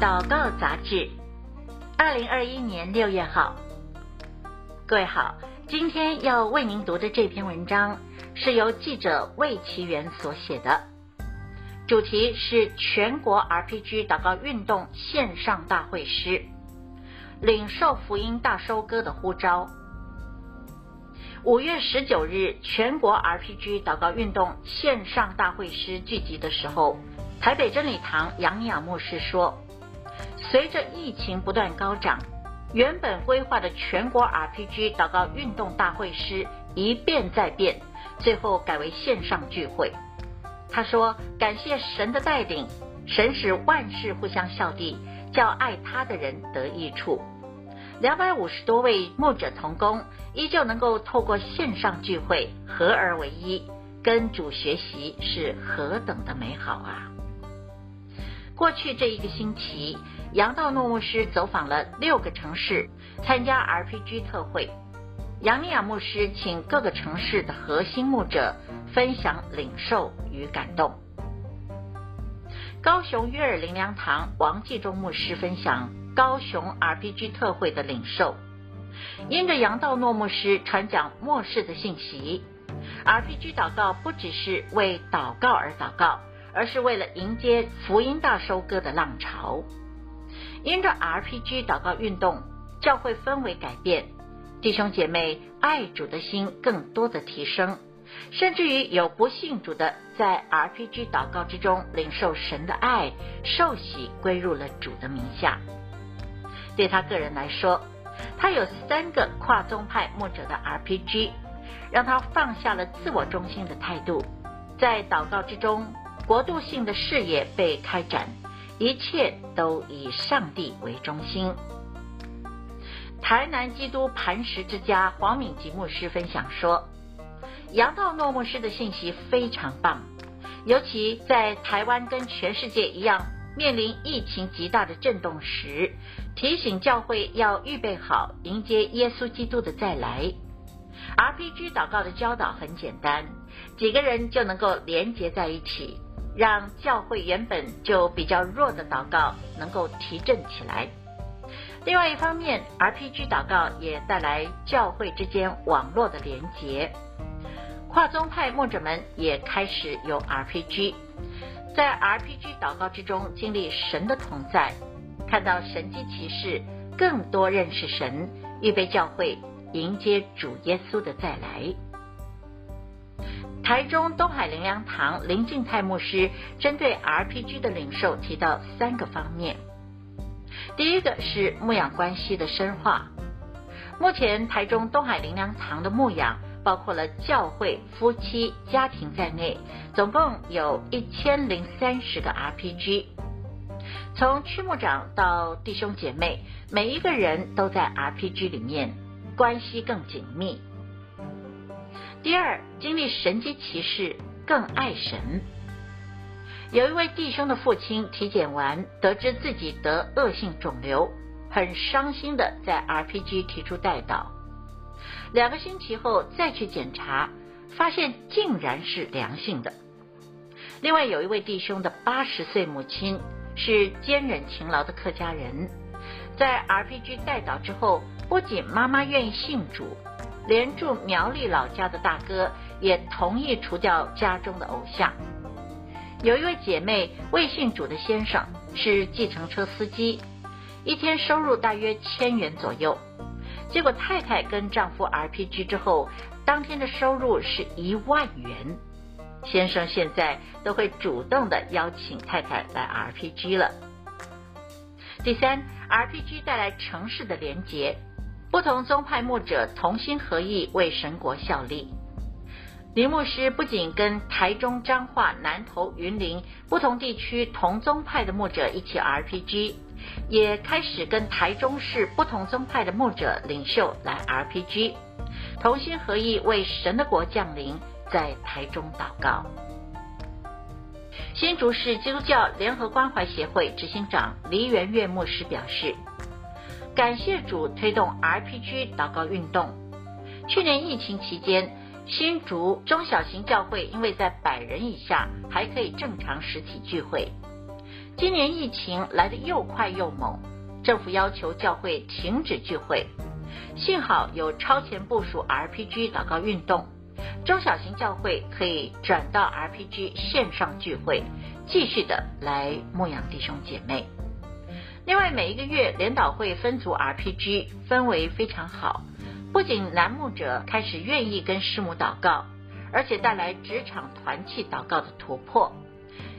祷告杂志，二零二一年六月号。各位好，今天要为您读的这篇文章是由记者魏其元所写的，主题是全国 RPG 祷告运动线上大会师，领受福音大收割的呼召。五月十九日，全国 RPG 祷告运动线上大会师聚集的时候，台北真理堂杨尼亚牧师说：“随着疫情不断高涨，原本规划的全国 RPG 祷告运动大会师一变再变，最后改为线上聚会。”他说：“感谢神的带领，神使万事互相效力，叫爱他的人得益处。”两百五十多位牧者同工，依旧能够透过线上聚会合而为一，跟主学习是何等的美好啊！过去这一个星期，杨道诺牧师走访了六个城市，参加 RPG 特会。杨尼亚牧师请各个城市的核心牧者分享领受与感动。高雄约尔灵粮堂王继忠牧师分享。高雄 RPG 特会的领受，因着杨道诺牧师传讲末世的信息，RPG 祷告不只是为祷告而祷告，而是为了迎接福音大收割的浪潮。因着 RPG 祷告运动，教会氛围改变，弟兄姐妹爱主的心更多的提升，甚至于有不信主的在 RPG 祷告之中领受神的爱，受洗归入了主的名下。对他个人来说，他有三个跨宗派牧者的 RPG，让他放下了自我中心的态度，在祷告之中，国度性的视野被开展，一切都以上帝为中心。台南基督磐石之家黄敏吉牧师分享说，杨道诺牧师的信息非常棒，尤其在台湾跟全世界一样。面临疫情极大的震动时，提醒教会要预备好迎接耶稣基督的再来。RPG 祷告的教导很简单，几个人就能够连结在一起，让教会原本就比较弱的祷告能够提振起来。另外一方面，RPG 祷告也带来教会之间网络的连结，跨宗派牧者们也开始有 RPG。在 RPG 祷告之中经历神的同在，看到神迹奇事，更多认识神，预备教会迎接主耶稣的再来。台中东海灵粮堂林敬泰牧师针对 RPG 的领受提到三个方面，第一个是牧养关系的深化。目前台中东海灵粮堂的牧养。包括了教会、夫妻、家庭在内，总共有一千零三十个 RPG。从区牧长到弟兄姐妹，每一个人都在 RPG 里面，关系更紧密。第二，经历神迹奇事，更爱神。有一位弟兄的父亲体检完，得知自己得恶性肿瘤，很伤心的在 RPG 提出代祷。两个星期后再去检查，发现竟然是良性的。另外有一位弟兄的八十岁母亲是坚忍勤劳的客家人，在 RPG 代祷之后，不仅妈妈愿意信主，连住苗栗老家的大哥也同意除掉家中的偶像。有一位姐妹未信主的先生是计程车司机，一天收入大约千元左右。结果太太跟丈夫 RPG 之后，当天的收入是一万元。先生现在都会主动的邀请太太来 RPG 了。第三，RPG 带来城市的连结，不同宗派牧者同心合意为神国效力。林牧师不仅跟台中彰化南投云林不同地区同宗派的牧者一起 RPG。也开始跟台中市不同宗派的牧者领袖来 RPG，同心合意为神的国降临，在台中祷告。新竹市基督教联合关怀协会执行长黎元月牧师表示，感谢主推动 RPG 祷告运动。去年疫情期间，新竹中小型教会因为在百人以下，还可以正常实体聚会。今年疫情来得又快又猛，政府要求教会停止聚会。幸好有超前部署 RPG 祷告运动，中小型教会可以转到 RPG 线上聚会，继续的来牧养弟兄姐妹。另外，每一个月联祷会分组 RPG 氛围非常好，不仅栏目者开始愿意跟师母祷告，而且带来职场团契祷告的突破。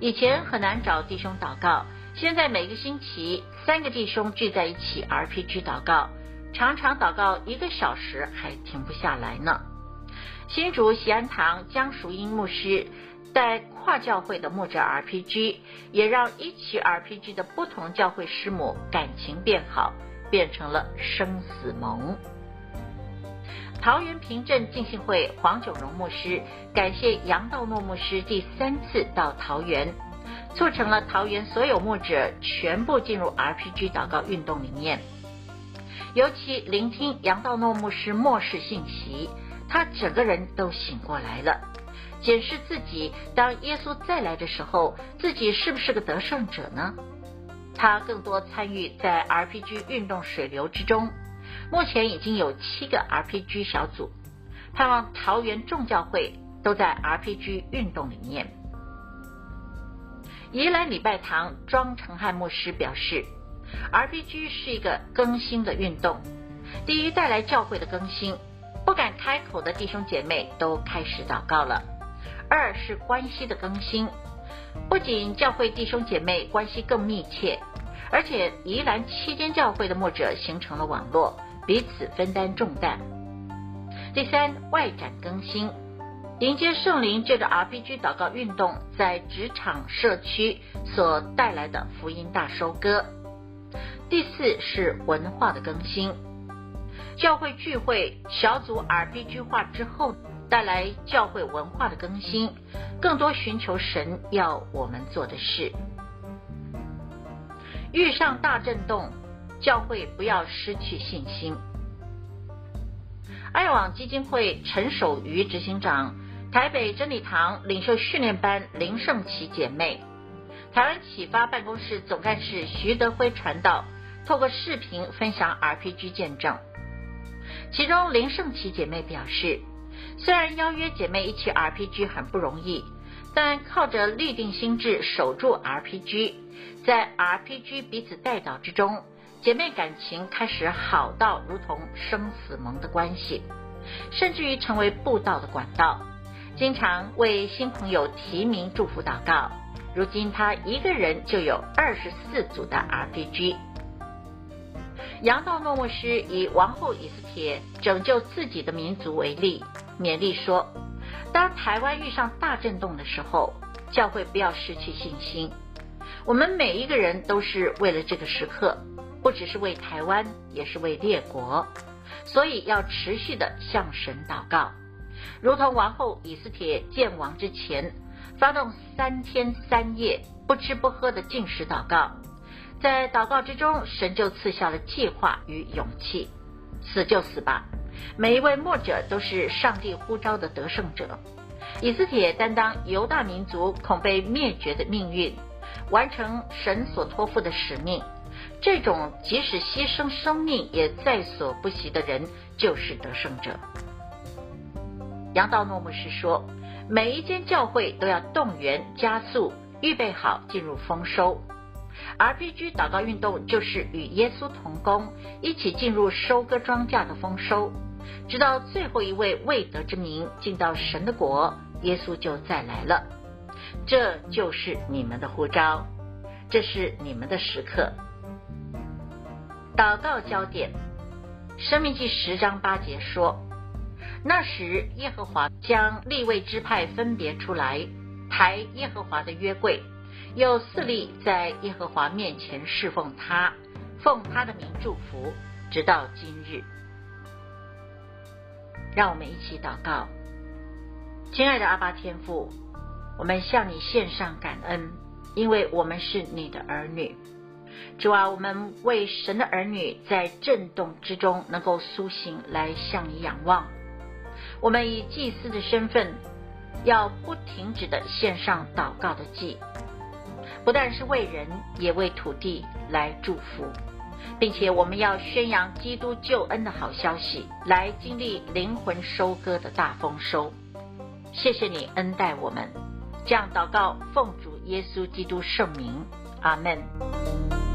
以前很难找弟兄祷告，现在每个星期三个弟兄聚在一起 RPG 祷告。常常祷告一个小时还停不下来呢。新竹锡安堂江淑英牧师带跨教会的牧者 RPG，也让一起 RPG 的不同教会师母感情变好，变成了生死盟。桃园平镇浸信会黄九荣牧师感谢杨道诺牧师第三次到桃园，促成了桃园所有牧者全部进入 RPG 祷告运动里面。尤其聆听杨道诺牧师末世信息，他整个人都醒过来了，检视自己，当耶稣再来的时候，自己是不是个得胜者呢？他更多参与在 RPG 运动水流之中，目前已经有七个 RPG 小组，盼望桃园众教会都在 RPG 运动里面。宜兰礼拜堂庄成汉牧师表示。RPG 是一个更新的运动，第一带来教会的更新，不敢开口的弟兄姐妹都开始祷告了；二是关系的更新，不仅教会弟兄姐妹关系更密切，而且宜兰七间教会的牧者形成了网络，彼此分担重担；第三，外展更新，迎接圣灵这个 RPG 祷告运动在职场社区所带来的福音大收割。第四是文化的更新，教会聚会小组 RPG 化之后，带来教会文化的更新，更多寻求神要我们做的事。遇上大震动，教会不要失去信心。爱网基金会陈守瑜执行长，台北真理堂领袖训练班林圣琪姐妹，台湾启发办公室总干事徐德辉传道。透过视频分享 RPG 见证，其中林圣琪姐妹表示，虽然邀约姐妹一起 RPG 很不容易，但靠着立定心智守住 RPG，在 RPG 彼此代祷之中，姐妹感情开始好到如同生死盟的关系，甚至于成为布道的管道，经常为新朋友提名祝福祷告。如今她一个人就有二十四组的 RPG。杨道诺牧师以王后以斯帖拯救自己的民族为例，勉励说：当台湾遇上大震动的时候，教会不要失去信心。我们每一个人都是为了这个时刻，不只是为台湾，也是为列国，所以要持续的向神祷告，如同王后以斯帖见王之前，发动三天三夜不吃不喝的进食祷告。在祷告之中，神就赐下了计划与勇气。死就死吧，每一位末者都是上帝呼召的得胜者。以斯帖担当犹大民族恐被灭绝的命运，完成神所托付的使命。这种即使牺牲生命也在所不惜的人，就是得胜者。杨道诺牧师说，每一间教会都要动员加速，预备好进入丰收。RPG 祷告运动就是与耶稣同工，一起进入收割庄稼的丰收，直到最后一位未得之民进到神的国，耶稣就再来了。这就是你们的呼召，这是你们的时刻。祷告焦点，生命记十章八节说：那时耶和华将立位支派分别出来，抬耶和华的约柜。有四立在耶和华面前侍奉他，奉他的名祝福，直到今日。让我们一起祷告，亲爱的阿巴天父，我们向你献上感恩，因为我们是你的儿女。主啊，我们为神的儿女在震动之中能够苏醒来向你仰望。我们以祭司的身份，要不停止的献上祷告的祭。不但是为人，也为土地来祝福，并且我们要宣扬基督救恩的好消息，来经历灵魂收割的大丰收。谢谢你恩待我们，这样祷告，奉主耶稣基督圣名，阿门。